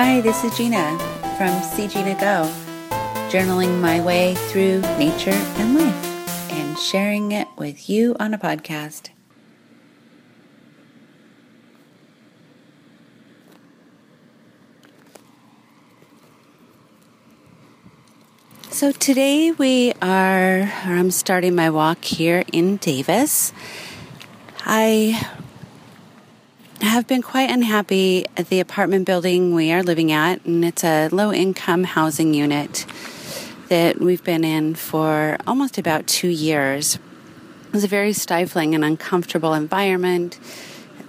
Hi, this is Gina from See Gina Go, journaling my way through nature and life and sharing it with you on a podcast. So today we are, I'm starting my walk here in Davis. I have been quite unhappy at the apartment building we are living at, and it's a low income housing unit that we've been in for almost about two years. It's a very stifling and uncomfortable environment.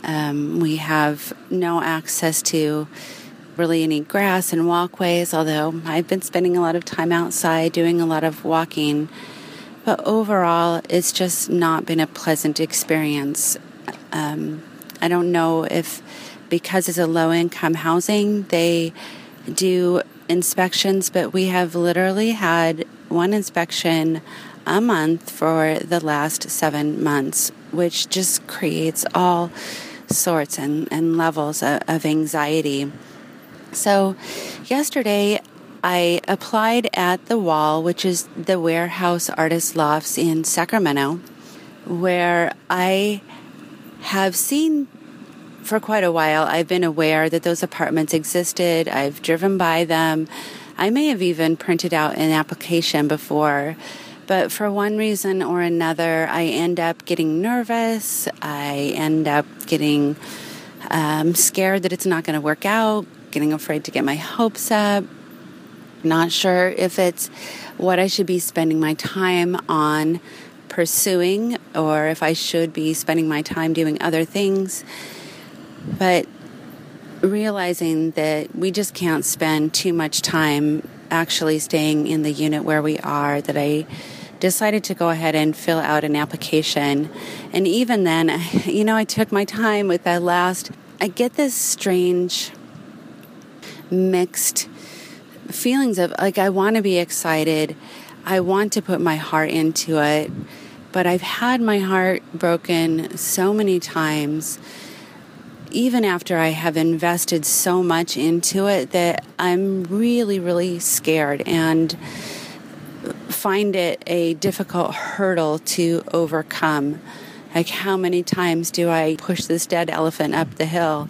Um, we have no access to really any grass and walkways, although I've been spending a lot of time outside doing a lot of walking. But overall, it's just not been a pleasant experience. Um, I don't know if because it's a low income housing, they do inspections, but we have literally had one inspection a month for the last seven months, which just creates all sorts and, and levels of, of anxiety. So, yesterday I applied at the WAL, which is the Warehouse Artist Lofts in Sacramento, where I have seen for quite a while. I've been aware that those apartments existed. I've driven by them. I may have even printed out an application before. But for one reason or another, I end up getting nervous. I end up getting um, scared that it's not going to work out, getting afraid to get my hopes up. Not sure if it's what I should be spending my time on pursuing or if I should be spending my time doing other things. But realizing that we just can't spend too much time actually staying in the unit where we are, that I decided to go ahead and fill out an application. And even then, you know, I took my time with that last. I get this strange mixed feelings of like, I want to be excited. I want to put my heart into it, but I've had my heart broken so many times, even after I have invested so much into it, that I'm really, really scared and find it a difficult hurdle to overcome. Like, how many times do I push this dead elephant up the hill?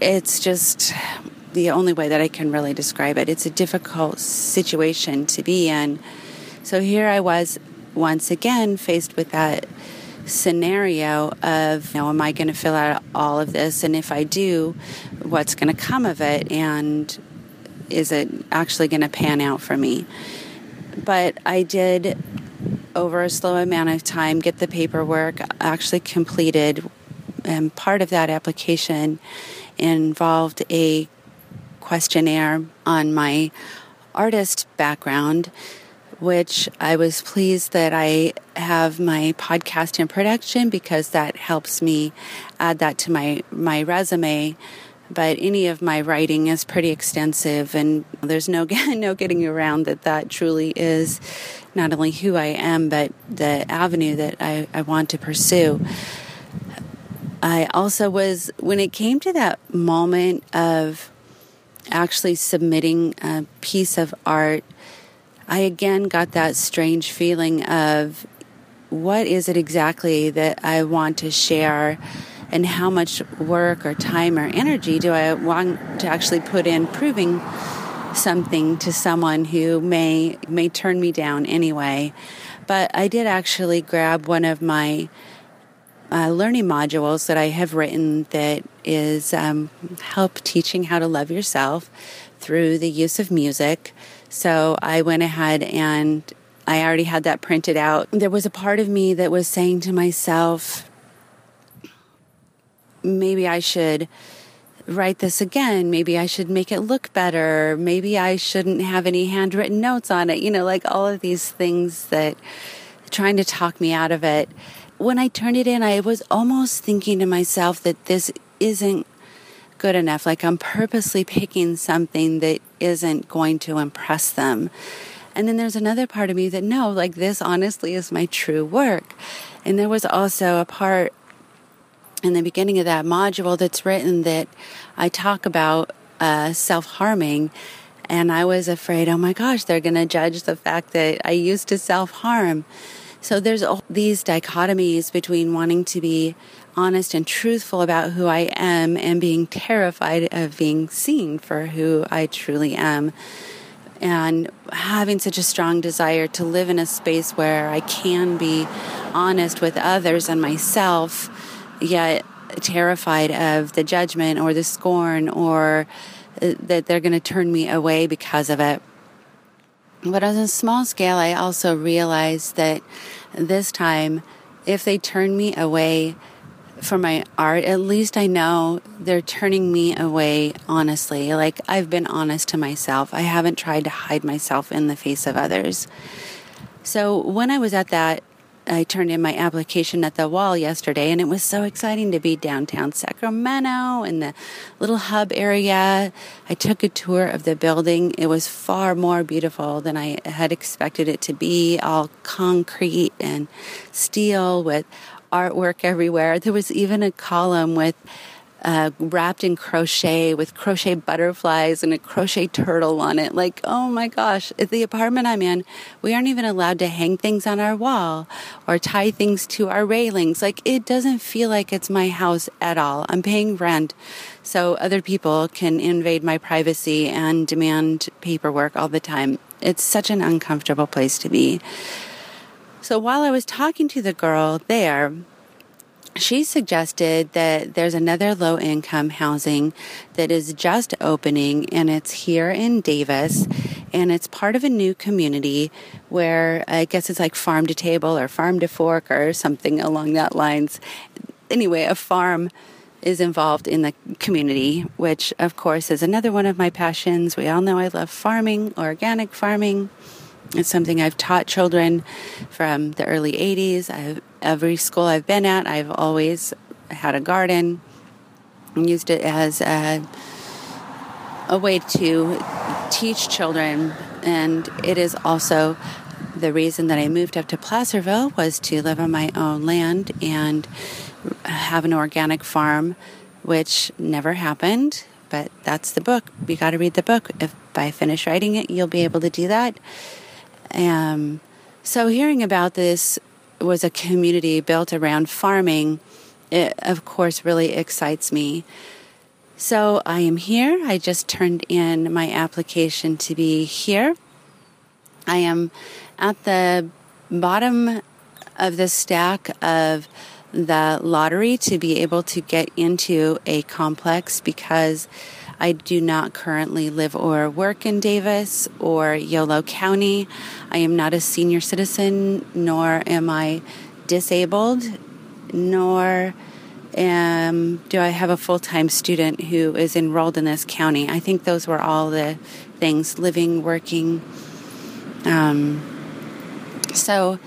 It's just the only way that I can really describe it. It's a difficult situation to be in. So here I was once again faced with that scenario of, you know, am I going to fill out all of this? And if I do, what's going to come of it? And is it actually going to pan out for me? But I did, over a slow amount of time, get the paperwork actually completed. And part of that application involved a questionnaire on my artist background which I was pleased that I have my podcast in production because that helps me add that to my, my resume. But any of my writing is pretty extensive, and there's no no getting around that. That truly is not only who I am, but the avenue that I, I want to pursue. I also was when it came to that moment of actually submitting a piece of art I again got that strange feeling of what is it exactly that I want to share and how much work or time or energy do I want to actually put in proving something to someone who may may turn me down anyway. But I did actually grab one of my uh, learning modules that I have written that is um, help teaching how to love yourself through the use of music. So I went ahead and I already had that printed out. There was a part of me that was saying to myself, maybe I should write this again. Maybe I should make it look better. Maybe I shouldn't have any handwritten notes on it. You know, like all of these things that trying to talk me out of it. When I turned it in, I was almost thinking to myself that this isn't good enough. Like I'm purposely picking something that isn't going to impress them. And then there's another part of me that no, like this honestly is my true work. And there was also a part in the beginning of that module that's written that I talk about uh, self harming. And I was afraid, oh my gosh, they're going to judge the fact that I used to self harm. So there's all these dichotomies between wanting to be honest and truthful about who I am and being terrified of being seen for who I truly am. And having such a strong desire to live in a space where I can be honest with others and myself, yet terrified of the judgment or the scorn or uh, that they're going to turn me away because of it. But on a small scale, I also realized that this time, if they turn me away from my art, at least I know they're turning me away honestly. Like I've been honest to myself. I haven't tried to hide myself in the face of others. So when I was at that I turned in my application at the WAL yesterday, and it was so exciting to be downtown Sacramento in the little hub area. I took a tour of the building. It was far more beautiful than I had expected it to be, all concrete and steel with artwork everywhere. There was even a column with uh, wrapped in crochet with crochet butterflies and a crochet turtle on it. Like, oh my gosh, the apartment I'm in, we aren't even allowed to hang things on our wall or tie things to our railings. Like, it doesn't feel like it's my house at all. I'm paying rent, so other people can invade my privacy and demand paperwork all the time. It's such an uncomfortable place to be. So while I was talking to the girl there, she suggested that there's another low income housing that is just opening and it's here in Davis and it's part of a new community where I guess it's like farm to table or farm to fork or something along that lines. Anyway, a farm is involved in the community, which of course is another one of my passions. We all know I love farming, organic farming. It's something I've taught children from the early 80s. I've, every school I've been at, I've always had a garden and used it as a, a way to teach children. And it is also the reason that I moved up to Placerville was to live on my own land and have an organic farm, which never happened. But that's the book. You got to read the book. If I finish writing it, you'll be able to do that. Um, so hearing about this was a community built around farming. It, of course, really excites me. So I am here. I just turned in my application to be here. I am at the bottom of the stack of the lottery to be able to get into a complex because I do not currently live or work in Davis or Yolo County. I am not a senior citizen, nor am I disabled, nor am, do I have a full time student who is enrolled in this county. I think those were all the things living, working. Um, so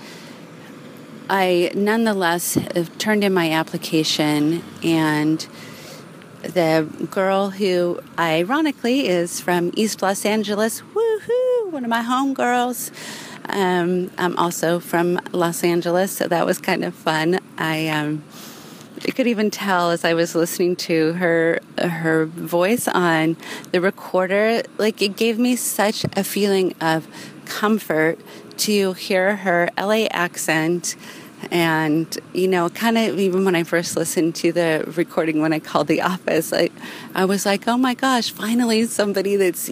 I nonetheless turned in my application and the girl who ironically is from East Los Angeles. Woohoo! One of my home girls. Um, I'm also from Los Angeles, so that was kind of fun. I um, you could even tell as I was listening to her her voice on the recorder, like it gave me such a feeling of comfort to hear her LA accent and, you know, kind of even when I first listened to the recording when I called the office, I, I was like, oh my gosh, finally somebody that's,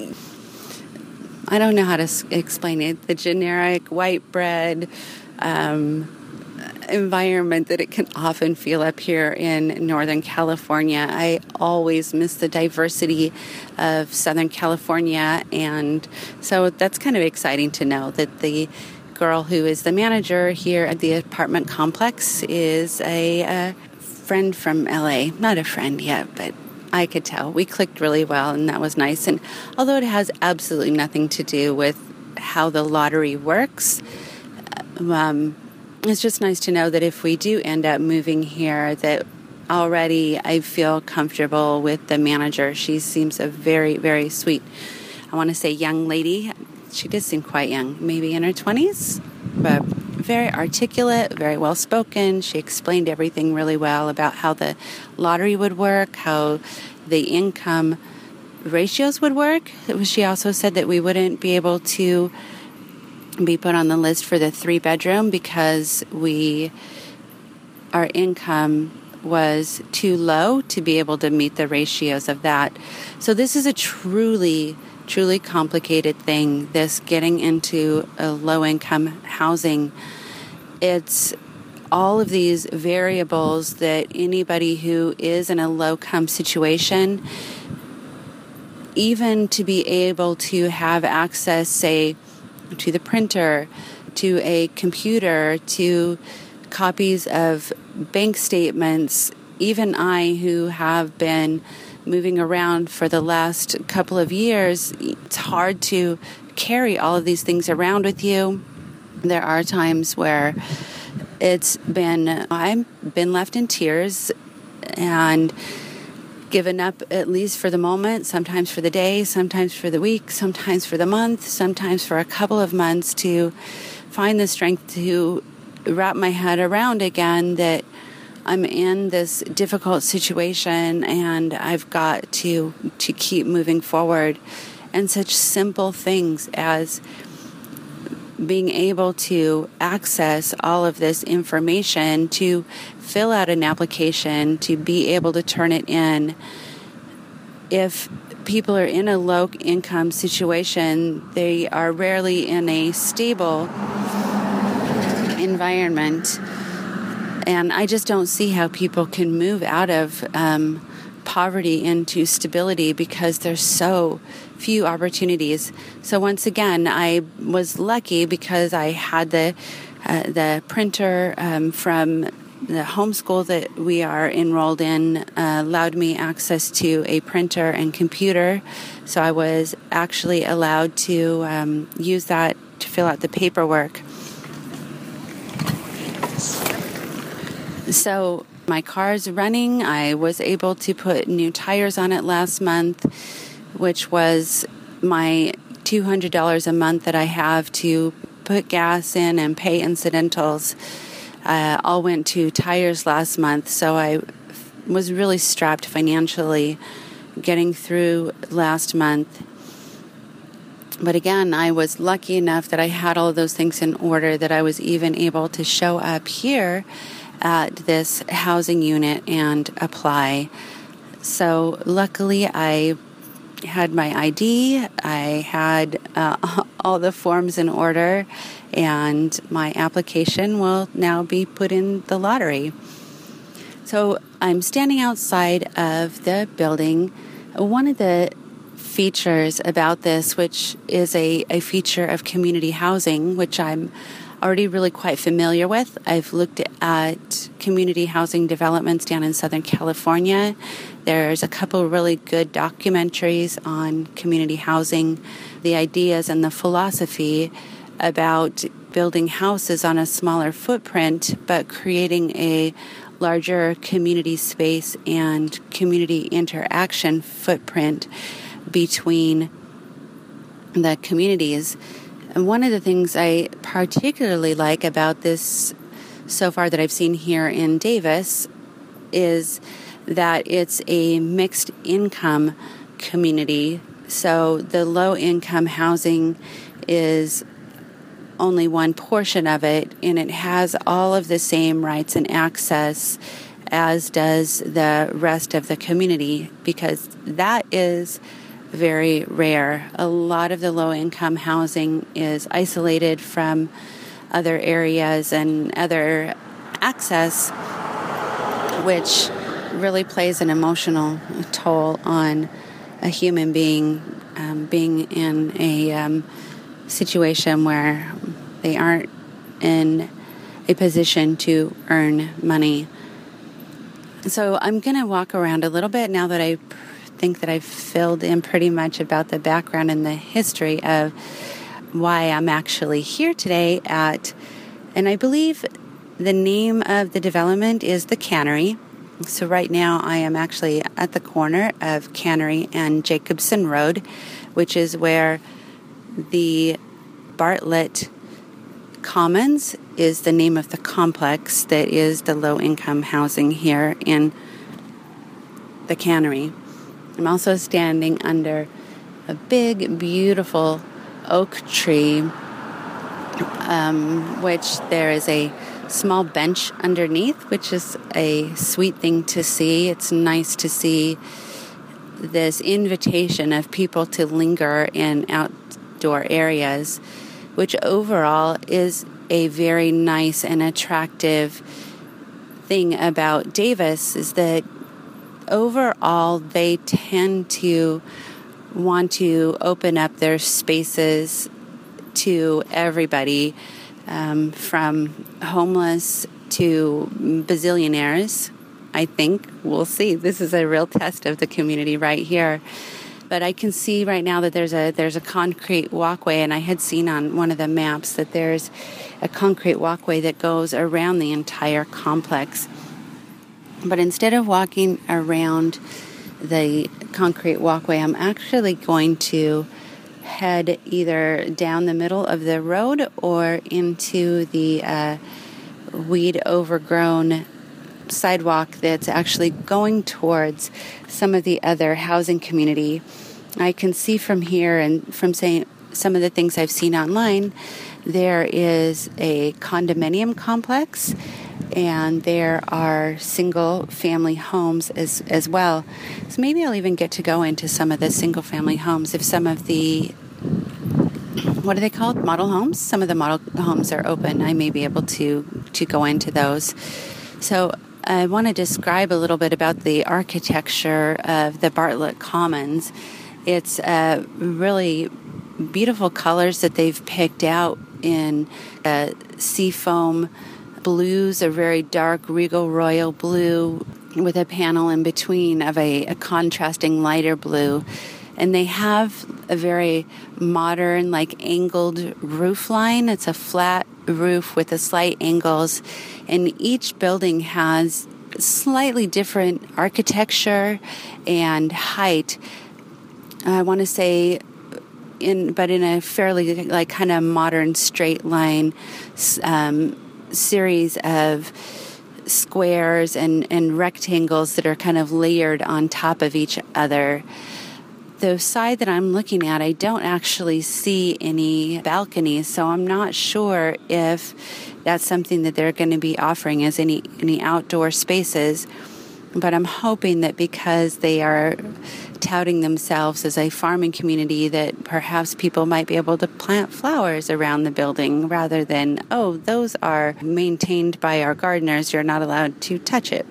I don't know how to explain it, the generic white bread um, environment that it can often feel up here in Northern California. I always miss the diversity of Southern California. And so that's kind of exciting to know that the girl who is the manager here at the apartment complex is a, a friend from LA. Not a friend yet, but I could tell. We clicked really well, and that was nice. And although it has absolutely nothing to do with how the lottery works, um, it's just nice to know that if we do end up moving here, that already I feel comfortable with the manager. She seems a very, very sweet, I want to say young lady she did seem quite young, maybe in her 20s, but very articulate, very well spoken. She explained everything really well about how the lottery would work, how the income ratios would work. She also said that we wouldn't be able to be put on the list for the three bedroom because we our income was too low to be able to meet the ratios of that. So this is a truly truly complicated thing this getting into a low income housing. It's all of these variables that anybody who is in a low income situation even to be able to have access say to the printer, to a computer, to copies of bank statements. Even I, who have been moving around for the last couple of years, it's hard to carry all of these things around with you. There are times where it's been, I've been left in tears and given up at least for the moment, sometimes for the day, sometimes for the week, sometimes for the month, sometimes for a couple of months to find the strength to wrap my head around again that I'm in this difficult situation and I've got to to keep moving forward and such simple things as being able to access all of this information to fill out an application, to be able to turn it in. If people are in a low income situation, they are rarely in a stable environment. And I just don't see how people can move out of um, poverty into stability because there's so few opportunities. So once again, I was lucky because I had the uh, the printer um, from the homeschool that we are enrolled in uh, allowed me access to a printer and computer. So I was actually allowed to um, use that to fill out the paperwork. So my car's running. I was able to put new tires on it last month, which was my $200 a month that I have to put gas in and pay incidentals. Uh, all went to tires last month, so I was really strapped financially getting through last month. But again, I was lucky enough that I had all those things in order that I was even able to show up here at this housing unit and apply. So, luckily, I had my ID, I had uh, all the forms in order, and my application will now be put in the lottery. So, I'm standing outside of the building. One of the features about this, which is a, a feature of community housing, which I'm already really quite familiar with. I've looked at community housing developments down in Southern California. There's a couple really good documentaries on community housing, the ideas and the philosophy about building houses on a smaller footprint, but creating a larger community space and community interaction footprint between the communities. And one of the things I particularly like about this so far that I've seen here in Davis is that it's a mixed income community. So the low income housing is only one portion of it, and it has all of the same rights and access as does the rest of the community because that is very rare. A lot of the low income housing is isolated from other areas and other access, which really plays an emotional toll on a human being um, being in a um, situation where they aren't in a position to earn money. So I'm going to walk around a little bit now that I think that I've filled in pretty much about the background and the history of why I'm actually here today at, and I believe the name of the development is the Cannery. So right now I am actually at the corner of Cannery and Jacobson Road, which is where the Bartlett Commons is the name of the complex that is the low income housing here in the cannery. I'm also standing under a big, beautiful oak tree, um, which there is a small bench underneath, which is a sweet thing to see. It's nice to see this invitation of people to linger in outdoor areas, which overall is a very nice and attractive thing about Davis is that overall they tend to want to open up their spaces to everybody um, from homeless to bazillionaires. I think we'll see. This is a real test of the community right here. But I can see right now that there's a there's a concrete walkway, and I had seen on one of the maps that there's a concrete walkway that goes around the entire complex. But instead of walking around the concrete walkway, I'm actually going to head either down the middle of the road or into the uh, weed overgrown sidewalk that's actually going towards some of the other housing community. I can see from here and from saying some of the things I've seen online, there is a condominium complex and there are single family homes as, as well. So maybe I'll even get to go into some of the single family homes if some of the what are they called? Model homes? Some of the model homes are open. I may be able to to go into those. So i want to describe a little bit about the architecture of the bartlett commons. It's uh, really beautiful colors that they've picked out in uh, seafoam blues, a very dark regal royal blue with a panel in between of a, a contrasting lighter blue. And they have a very modern, like angled roof line. It's a flat roof with a slight angles, and each building has slightly different architecture and height. I want to say in but in a fairly like kind of modern straight line um, series of squares and, and rectangles that are kind of layered on top of each other. The side that I'm looking at, I don't actually see any balconies, so I'm not sure if that's something that they're going to be offering as any, any outdoor spaces. But I'm hoping that because they are touting themselves as a farming community that perhaps people might be able to plant flowers around the building rather than, oh, those are maintained by our gardeners, you're not allowed to touch it.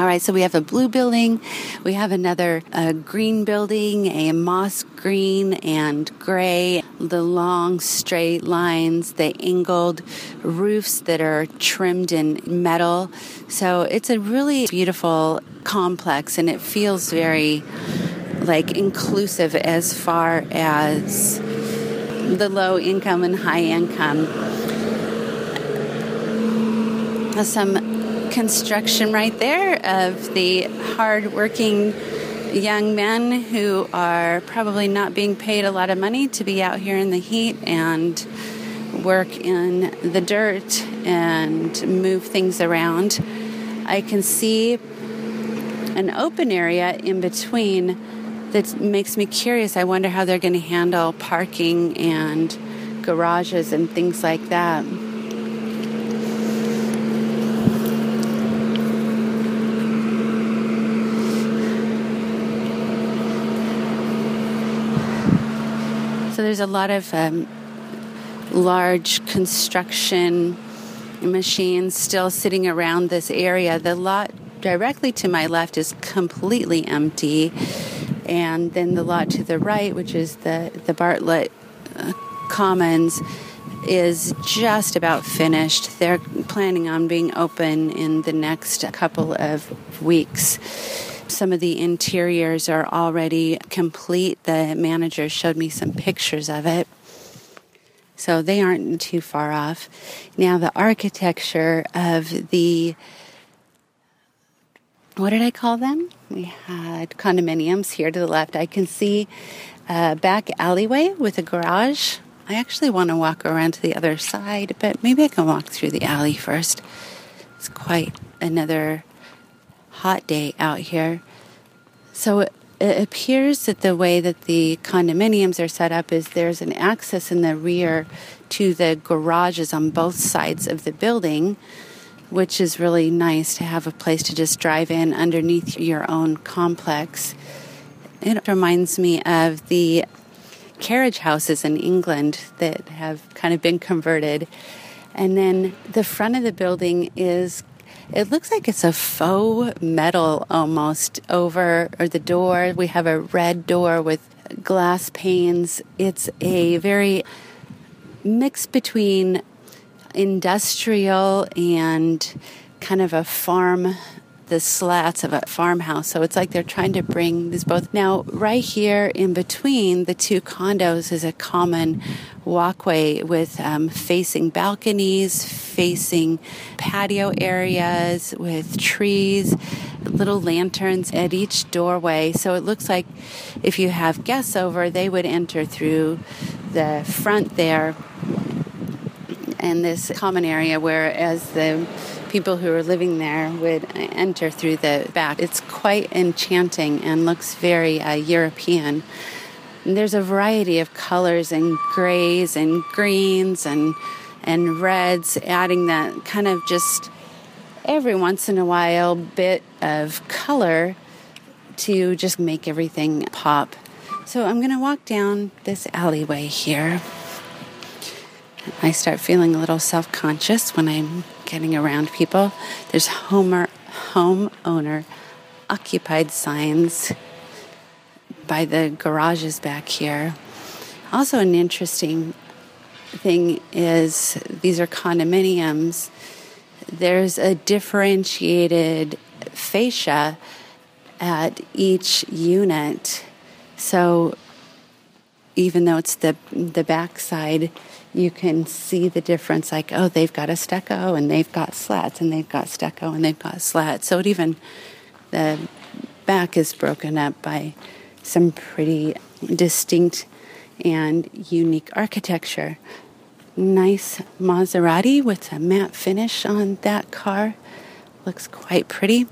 All right, so we have a blue building, we have another green building, a moss green and gray, the long straight lines, the angled roofs that are trimmed in metal. So it's a really beautiful complex and it feels very like inclusive as far as the low income and high income. Some construction right there of the hardworking young men who are probably not being paid a lot of money to be out here in the heat and work in the dirt and move things around. I can see an open area in between that makes me curious. I wonder how they're going to handle parking and garages and things like that. There's a lot of um, large construction machines still sitting around this area. The lot directly to my left is completely empty and then the lot to the right, which is the the Bartlett uh, Commons, is just about finished. They're planning on being open in the next couple of weeks. Some of the interiors are already complete. The manager showed me some pictures of it. So they aren't too far off. Now, the architecture of the what did I call them? We had condominiums here to the left. I can see a back alleyway with a garage. I actually want to walk around to the other side, but maybe I can walk through the alley first. It's quite another hot day out here. So it appears that the way that the condominiums are set up is there's an access in the rear to the garages on both sides of the building, which is really nice to have a place to just drive in underneath your own complex. It reminds me of the carriage houses in England that have kind of been converted. And then the front of the building is it looks like it's a faux metal almost over or the door. We have a red door with glass panes. It's a very mix between industrial and kind of a farm the slats of a farmhouse. So it's like they're trying to bring these both. Now, right here in between the two condos is a common walkway with um, facing balconies, facing patio areas with trees, little lanterns at each doorway. So it looks like if you have guests over, they would enter through the front there and this common area, whereas the people who are living there would enter through the back. It's quite enchanting and looks very uh, European. And there's a variety of colors and grays and greens and and reds, adding that kind of just every once in a while bit of color to just make everything pop. So I'm going to walk down this alleyway here. I start feeling a little self conscious when I'm getting around people. There's homer, home owner occupied signs by the garages back here. Also, an interesting thing is these are condominiums. There's a differentiated fascia at each unit. So even though it's the the backside you can see the difference like oh they've got a stucco and they've got slats and they've got stucco and they've got slats. So it even the back is broken up by some pretty distinct and unique architecture. Nice maserati with a matte finish on that car. Looks quite pretty.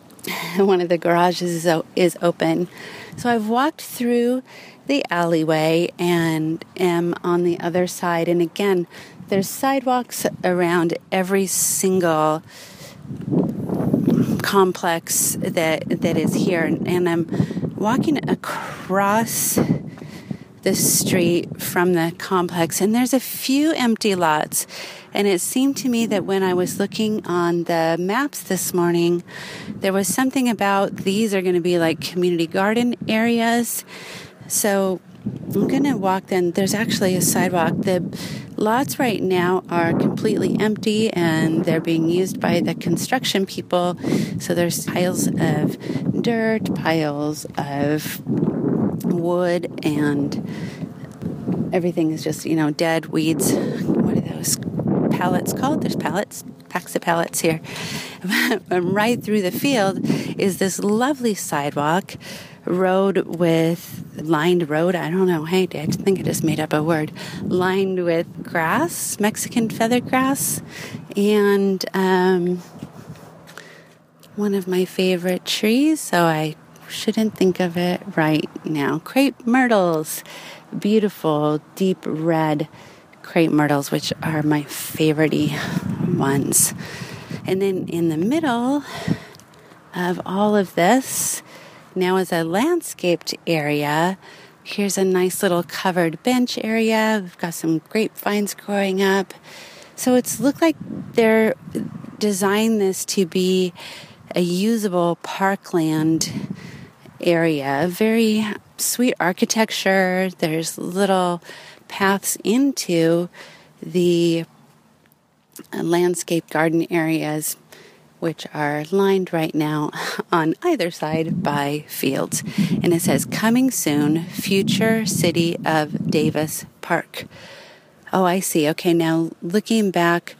One of the garages is, is open. So i've walked through the alleyway and am on the other side. And again, there's sidewalks around every single complex that that is here. And I'm walking across the street from the complex and there's a few empty lots. And it seemed to me that when I was looking on the maps this morning there was something about these are going to be like community garden areas so I'm going to walk then. There's actually a sidewalk. The lots right now are completely empty and they're being used by the construction people. So there's piles of dirt, piles of wood, and everything is just, you know, dead weeds. What are those pallets called? There's pallets, packs of pallets here. and right through the field is this lovely sidewalk road with lined road. I don't know. Hey, I think I just made up a word. Lined with grass, Mexican feather grass, and um, one of my favorite trees. So I shouldn't think of it right now. Crepe myrtles, beautiful deep red crepe myrtles, which are my favorite ones. And then in the middle of all of this now is a landscaped area. Here's a nice little covered bench area. We've got some grapevines growing up. So it's looked like they're designed this to be a usable parkland area. Very sweet architecture. There's little paths into the landscape garden areas which are lined right now on either side by fields. And it says, Coming soon, future city of Davis Park. Oh, I see. Okay, now looking back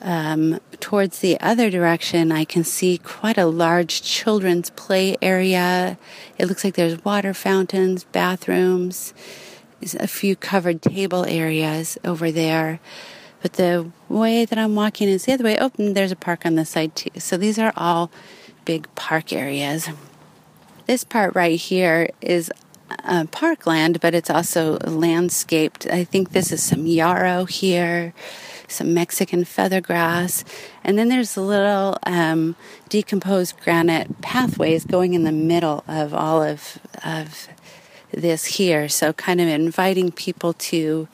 um, towards the other direction, I can see quite a large children's play area. It looks like there's water fountains, bathrooms, a few covered table areas over there. But the way that I'm walking is the other way. Oh, there's a park on this side too. So these are all big park areas. this part right here is uh, parkland, but it's also landscaped. I think this is some yarrow here, some Mexican feathergrass, and then there's little um, decomposed granite pathways going in the middle of all of of this here. So, kind of inviting people to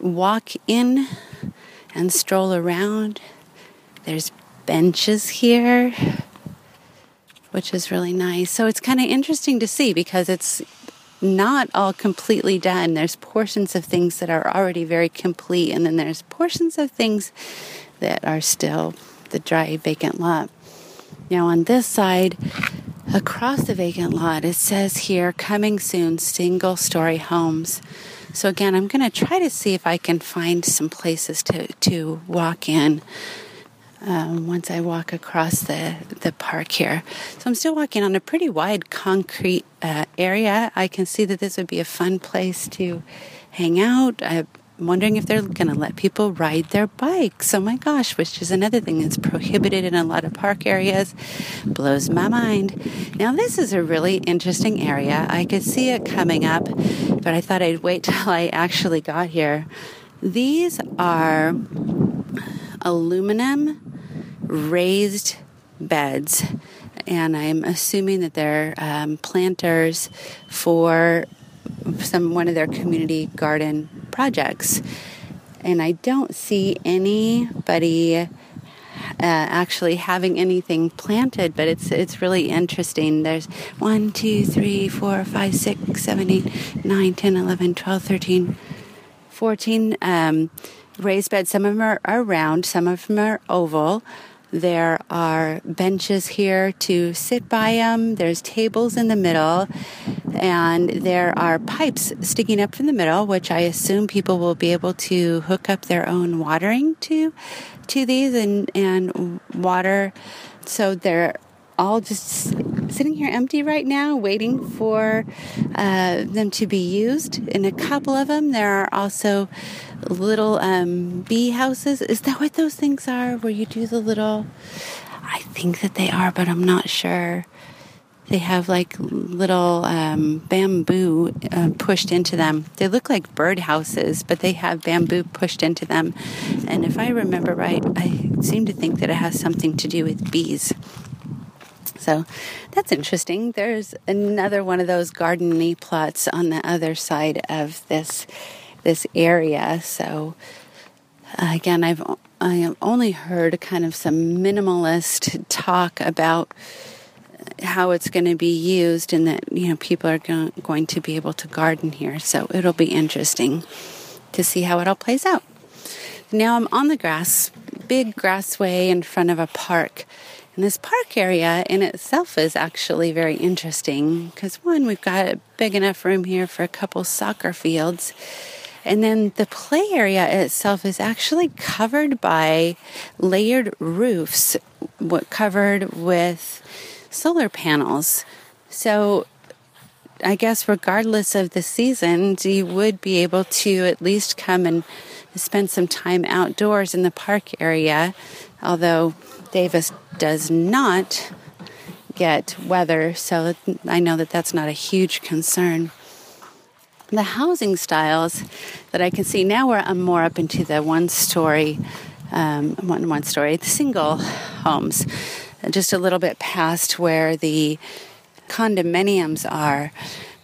walk in and stroll around. There's benches here, which is really nice. So it's kind of interesting to see because it's not all completely done. There's portions of things that are already very complete, and then there's portions of things that are still the dry vacant lot. Now, on this side, across the vacant lot, it says here, coming soon, single story homes. So, again, I'm going to try to see if I can find some places to, to walk in um, once I walk across the, the park here. So I'm still walking on a pretty wide concrete uh, area. I can see that this would be a fun place to hang out. I'm wondering if they're going to let people ride their bikes. Oh my gosh, which is another thing that's prohibited in a lot of park areas. Blows my mind. Now, this is a really interesting area. I could see it coming up, but I thought I'd wait till I actually got here. These are aluminum raised beds, and I'm assuming that they're um, planters for some one of their community garden projects. And I don't see anybody uh, actually having anything planted, but it's it's really interesting. There's 1, 2, 3, 4, 5, 6, 7, 8, 9, 10, 11, 12, 13, 14 um, raised beds. Some of them are, are round, some of them are oval. There are benches here to sit by them. There's tables in the middle, and there are pipes sticking up from the middle, which I assume people will be able to hook up their own watering to to these and and water. So they're all just sitting here empty right now, waiting for uh, them to be used. In a couple of them, there are also little um, bee houses. Is that what those things are? Where you do the little. I think that they are, but I'm not sure. They have like little um, bamboo uh, pushed into them. They look like bird houses, but they have bamboo pushed into them. And if I remember right, I seem to think that it has something to do with bees. So that's interesting. There's another one of those gardeny plots on the other side of this this area. So uh, again, I've I have only heard kind of some minimalist talk about how it's going to be used and that you know people are go- going to be able to garden here. So it'll be interesting to see how it all plays out. Now I'm on the grass, big grassway in front of a park. And this park area in itself is actually very interesting because one, we've got a big enough room here for a couple soccer fields. And then the play area itself is actually covered by layered roofs, covered with solar panels. So I guess regardless of the season, you would be able to at least come and spend some time outdoors in the park area. Although Davis does not get weather, so I know that that's not a huge concern the housing styles that I can see now, where I'm more up into the one story, um, one one story, the single homes, just a little bit past where the condominiums are.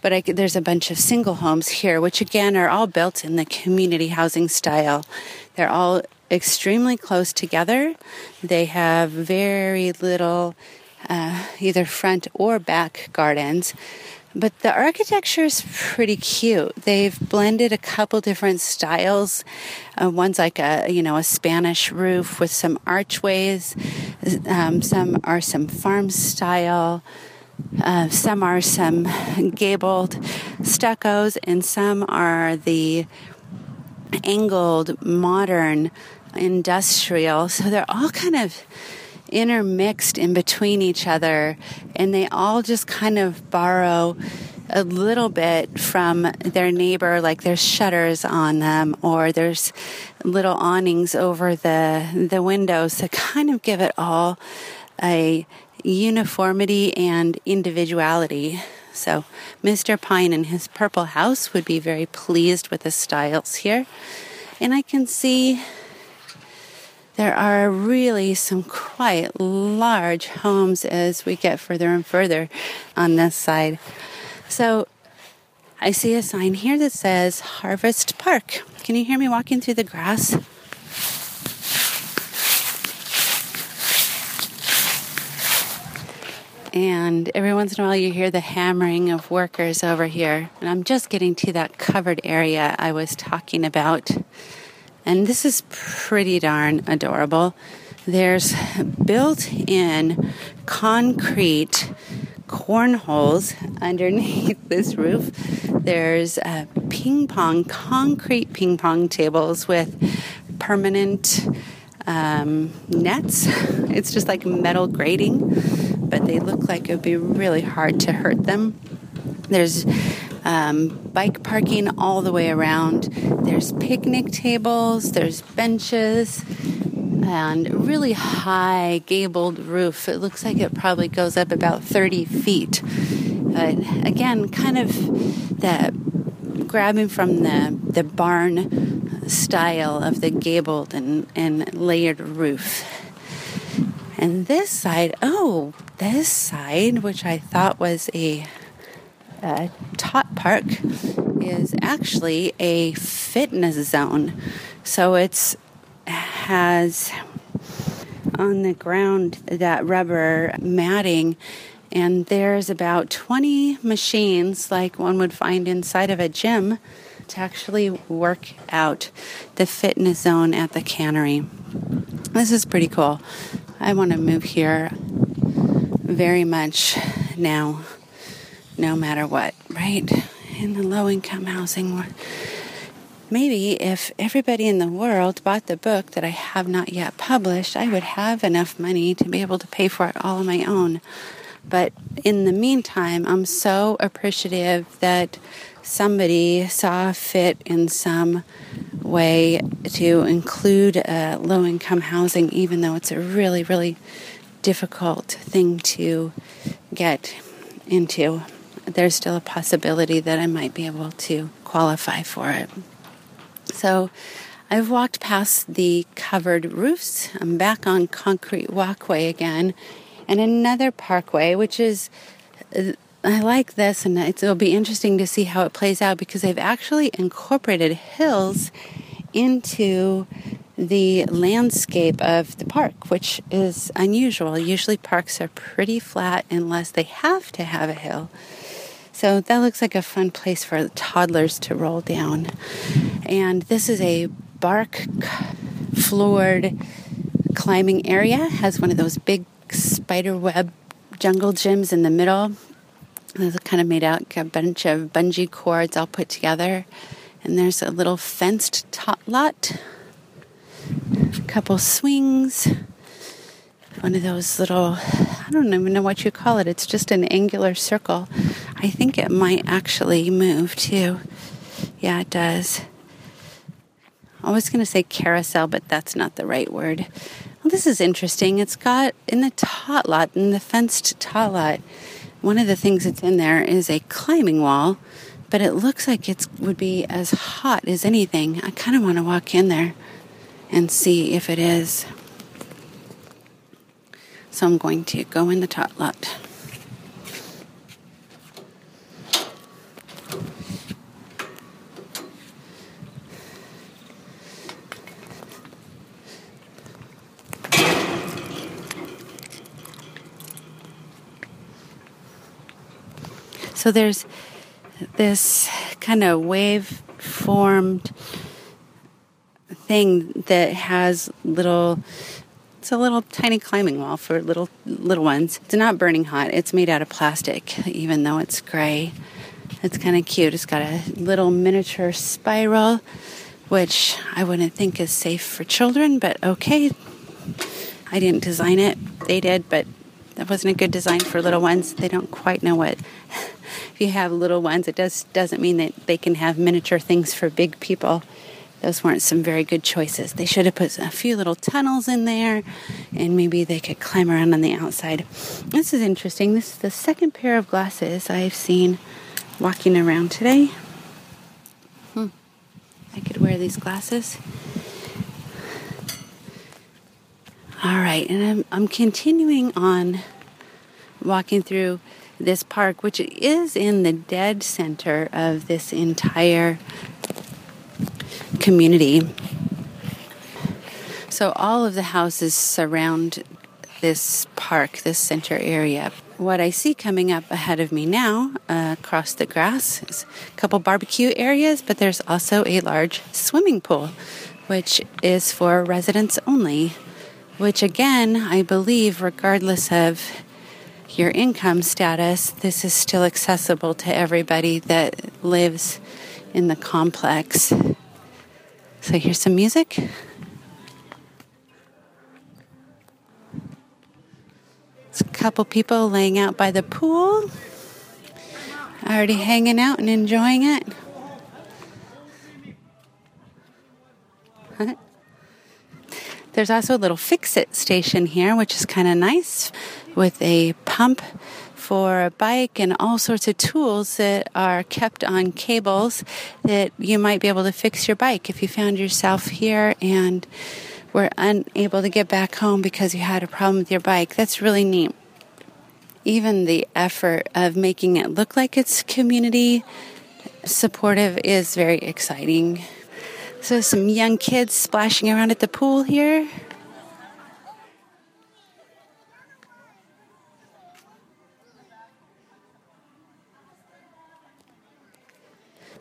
But I, there's a bunch of single homes here, which again are all built in the community housing style. They're all extremely close together. They have very little uh, either front or back gardens. But the architecture is pretty cute. They've blended a couple different styles. Uh, one's like a you know a Spanish roof with some archways. Um, some are some farm style. Uh, some are some gabled stuccos, and some are the angled modern industrial. So they're all kind of intermixed in between each other, and they all just kind of borrow a little bit from their neighbor, like there's shutters on them, or there's little awnings over the the windows to kind of give it all a uniformity and individuality. So, Mr. Pine and his purple house would be very pleased with the styles here. And I can see there are really some quite large homes as we get further and further on this side. So, I see a sign here that says Harvest Park. Can you hear me walking through the grass? and every once in a while you hear the hammering of workers over here. And I'm just getting to that covered area I was talking about. And this is pretty darn adorable. There's built in concrete cornholes underneath this roof. There's uh, ping pong, concrete ping pong tables with permanent um, nets. It's just like metal grating but they look like it would be really hard to hurt them. There's um, bike parking all the way around. There's picnic tables, there's benches, and really high gabled roof. It looks like it probably goes up about 30 feet. But again, kind of the grabbing from the, the barn style of the gabled and, and layered roof. And this side, oh, this side, which I thought was a, a tot park, is actually a fitness zone. So it's has on the ground that rubber matting and there's about 20 machines like one would find inside of a gym to actually work out the fitness zone at the cannery. This is pretty cool. I want to move here very much now, no matter what, right? In the low income housing. Maybe if everybody in the world bought the book that I have not yet published, I would have enough money to be able to pay for it all on my own. But in the meantime, I'm so appreciative that somebody saw fit in some way to include uh, low income housing, even though it's a really, really difficult thing to get into. There's still a possibility that I might be able to qualify for it. So I've walked past the covered roofs. I'm back on concrete walkway again, and another parkway, which is I like this, and it'll be interesting to see how it plays out because they've actually incorporated hills into the landscape of the park, which is unusual. Usually, parks are pretty flat unless they have to have a hill. So, that looks like a fun place for toddlers to roll down. And this is a bark floored climbing area, has one of those big spider web jungle gyms in the middle it's kind of made out a bunch of bungee cords all put together. And there's a little fenced tot lot, a couple swings, one of those little, I don't even know what you call it. It's just an angular circle. I think it might actually move too. Yeah, it does. I was going to say carousel, but that's not the right word. Well, this is interesting. It's got in the tot lot, in the fenced tot lot, one of the things that's in there is a climbing wall, but it looks like it would be as hot as anything. I kind of want to walk in there and see if it is. So I'm going to go in the tot lot. So there's this kind of wave formed thing that has little it's a little tiny climbing wall for little little ones. It's not burning hot. It's made out of plastic even though it's gray. It's kind of cute. It's got a little miniature spiral which I wouldn't think is safe for children, but okay. I didn't design it. They did, but that wasn't a good design for little ones. They don't quite know what you have little ones, it does doesn't mean that they can have miniature things for big people. those weren't some very good choices. They should have put a few little tunnels in there and maybe they could climb around on the outside. This is interesting. This is the second pair of glasses I've seen walking around today. Hmm. I could wear these glasses. All right, and I'm, I'm continuing on walking through this park, which is in the dead center of this entire community. So all of the houses surround this park, this center area. What I see coming up ahead of me now, uh, across the grass, is a couple barbecue areas, but there's also a large swimming pool, which is for residents only. Which, again, I believe, regardless of your income status, this is still accessible to everybody that lives in the complex. So here's some music. It's a couple people laying out by the pool, already hanging out and enjoying it. There's also a little fix it station here, which is kind of nice with a pump for a bike and all sorts of tools that are kept on cables that you might be able to fix your bike if you found yourself here and were unable to get back home because you had a problem with your bike. That's really neat. Even the effort of making it look like it's community supportive is very exciting. So, some young kids splashing around at the pool here.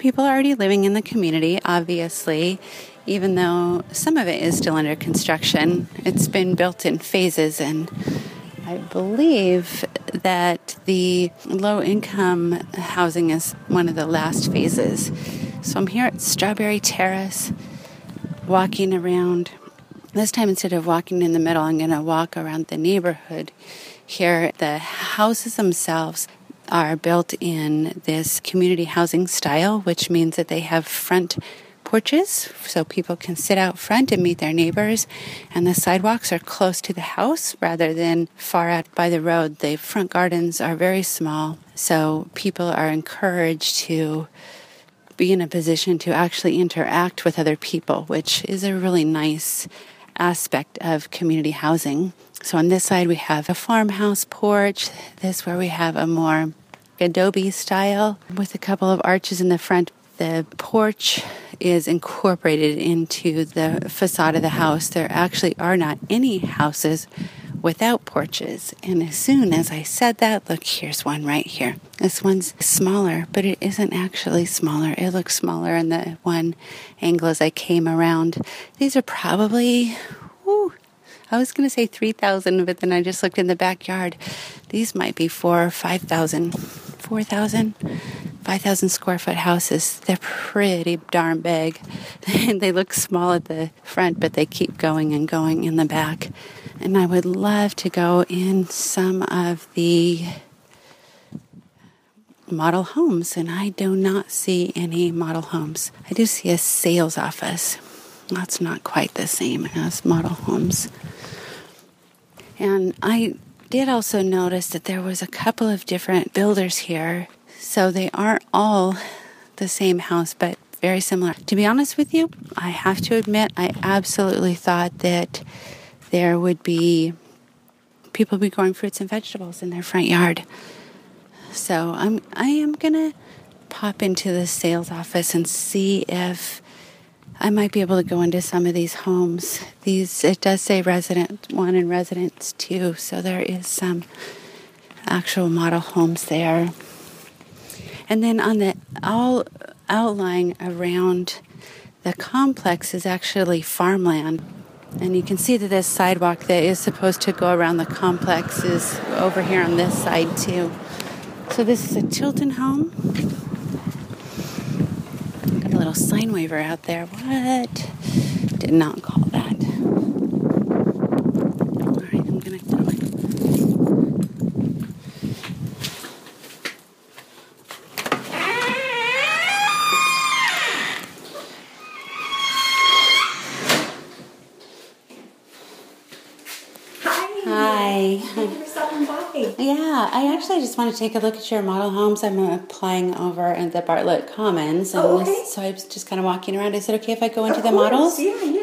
people are already living in the community, obviously, even though some of it is still under construction. It's been built in phases, and I believe that the low income housing is one of the last phases. So I'm here at Strawberry Terrace, walking around. This time, instead of walking in the middle, I'm going to walk around the neighborhood here. The houses themselves are built in this community housing style, which means that they have front porches so people can sit out front and meet their neighbors. And the sidewalks are close to the house rather than far out by the road. The front gardens are very small, so people are encouraged to be in a position to actually interact with other people, which is a really nice aspect of community housing. So on this side we have a farmhouse porch. This where we have a more adobe style with a couple of arches in the front. The porch is incorporated into the facade of the house. There actually are not any houses without porches. And as soon as I said that, look, here's one right here. This one's smaller, but it isn't actually smaller. It looks smaller in the one angle as I came around. These are probably, I was going to say 3,000, but then I just looked in the backyard. These might be four or 5,000 4,000, 5,000 square foot houses. They're pretty darn big. they look small at the front, but they keep going and going in the back. And I would love to go in some of the model homes, and I do not see any model homes. I do see a sales office. That's not quite the same as model homes. And I did also notice that there was a couple of different builders here. So they aren't all the same house, but very similar. To be honest with you, I have to admit, I absolutely thought that there would be people be growing fruits and vegetables in their front yard. So I'm I am gonna pop into the sales office and see if I might be able to go into some of these homes. These it does say resident one and residence two, so there is some actual model homes there. And then on the all outlying around the complex is actually farmland. And you can see that this sidewalk that is supposed to go around the complex is over here on this side too. So this is a Tilton home Got a little sign waiver out there. What? Did not call that. All right, I'm going to throw it. Yeah, I actually just want to take a look at your model homes. I'm uh, applying over at the Bartlett Commons, and Oh, okay. this, so I was just kind of walking around. Is it okay if I go into Of the course, models? Yeah, yeah.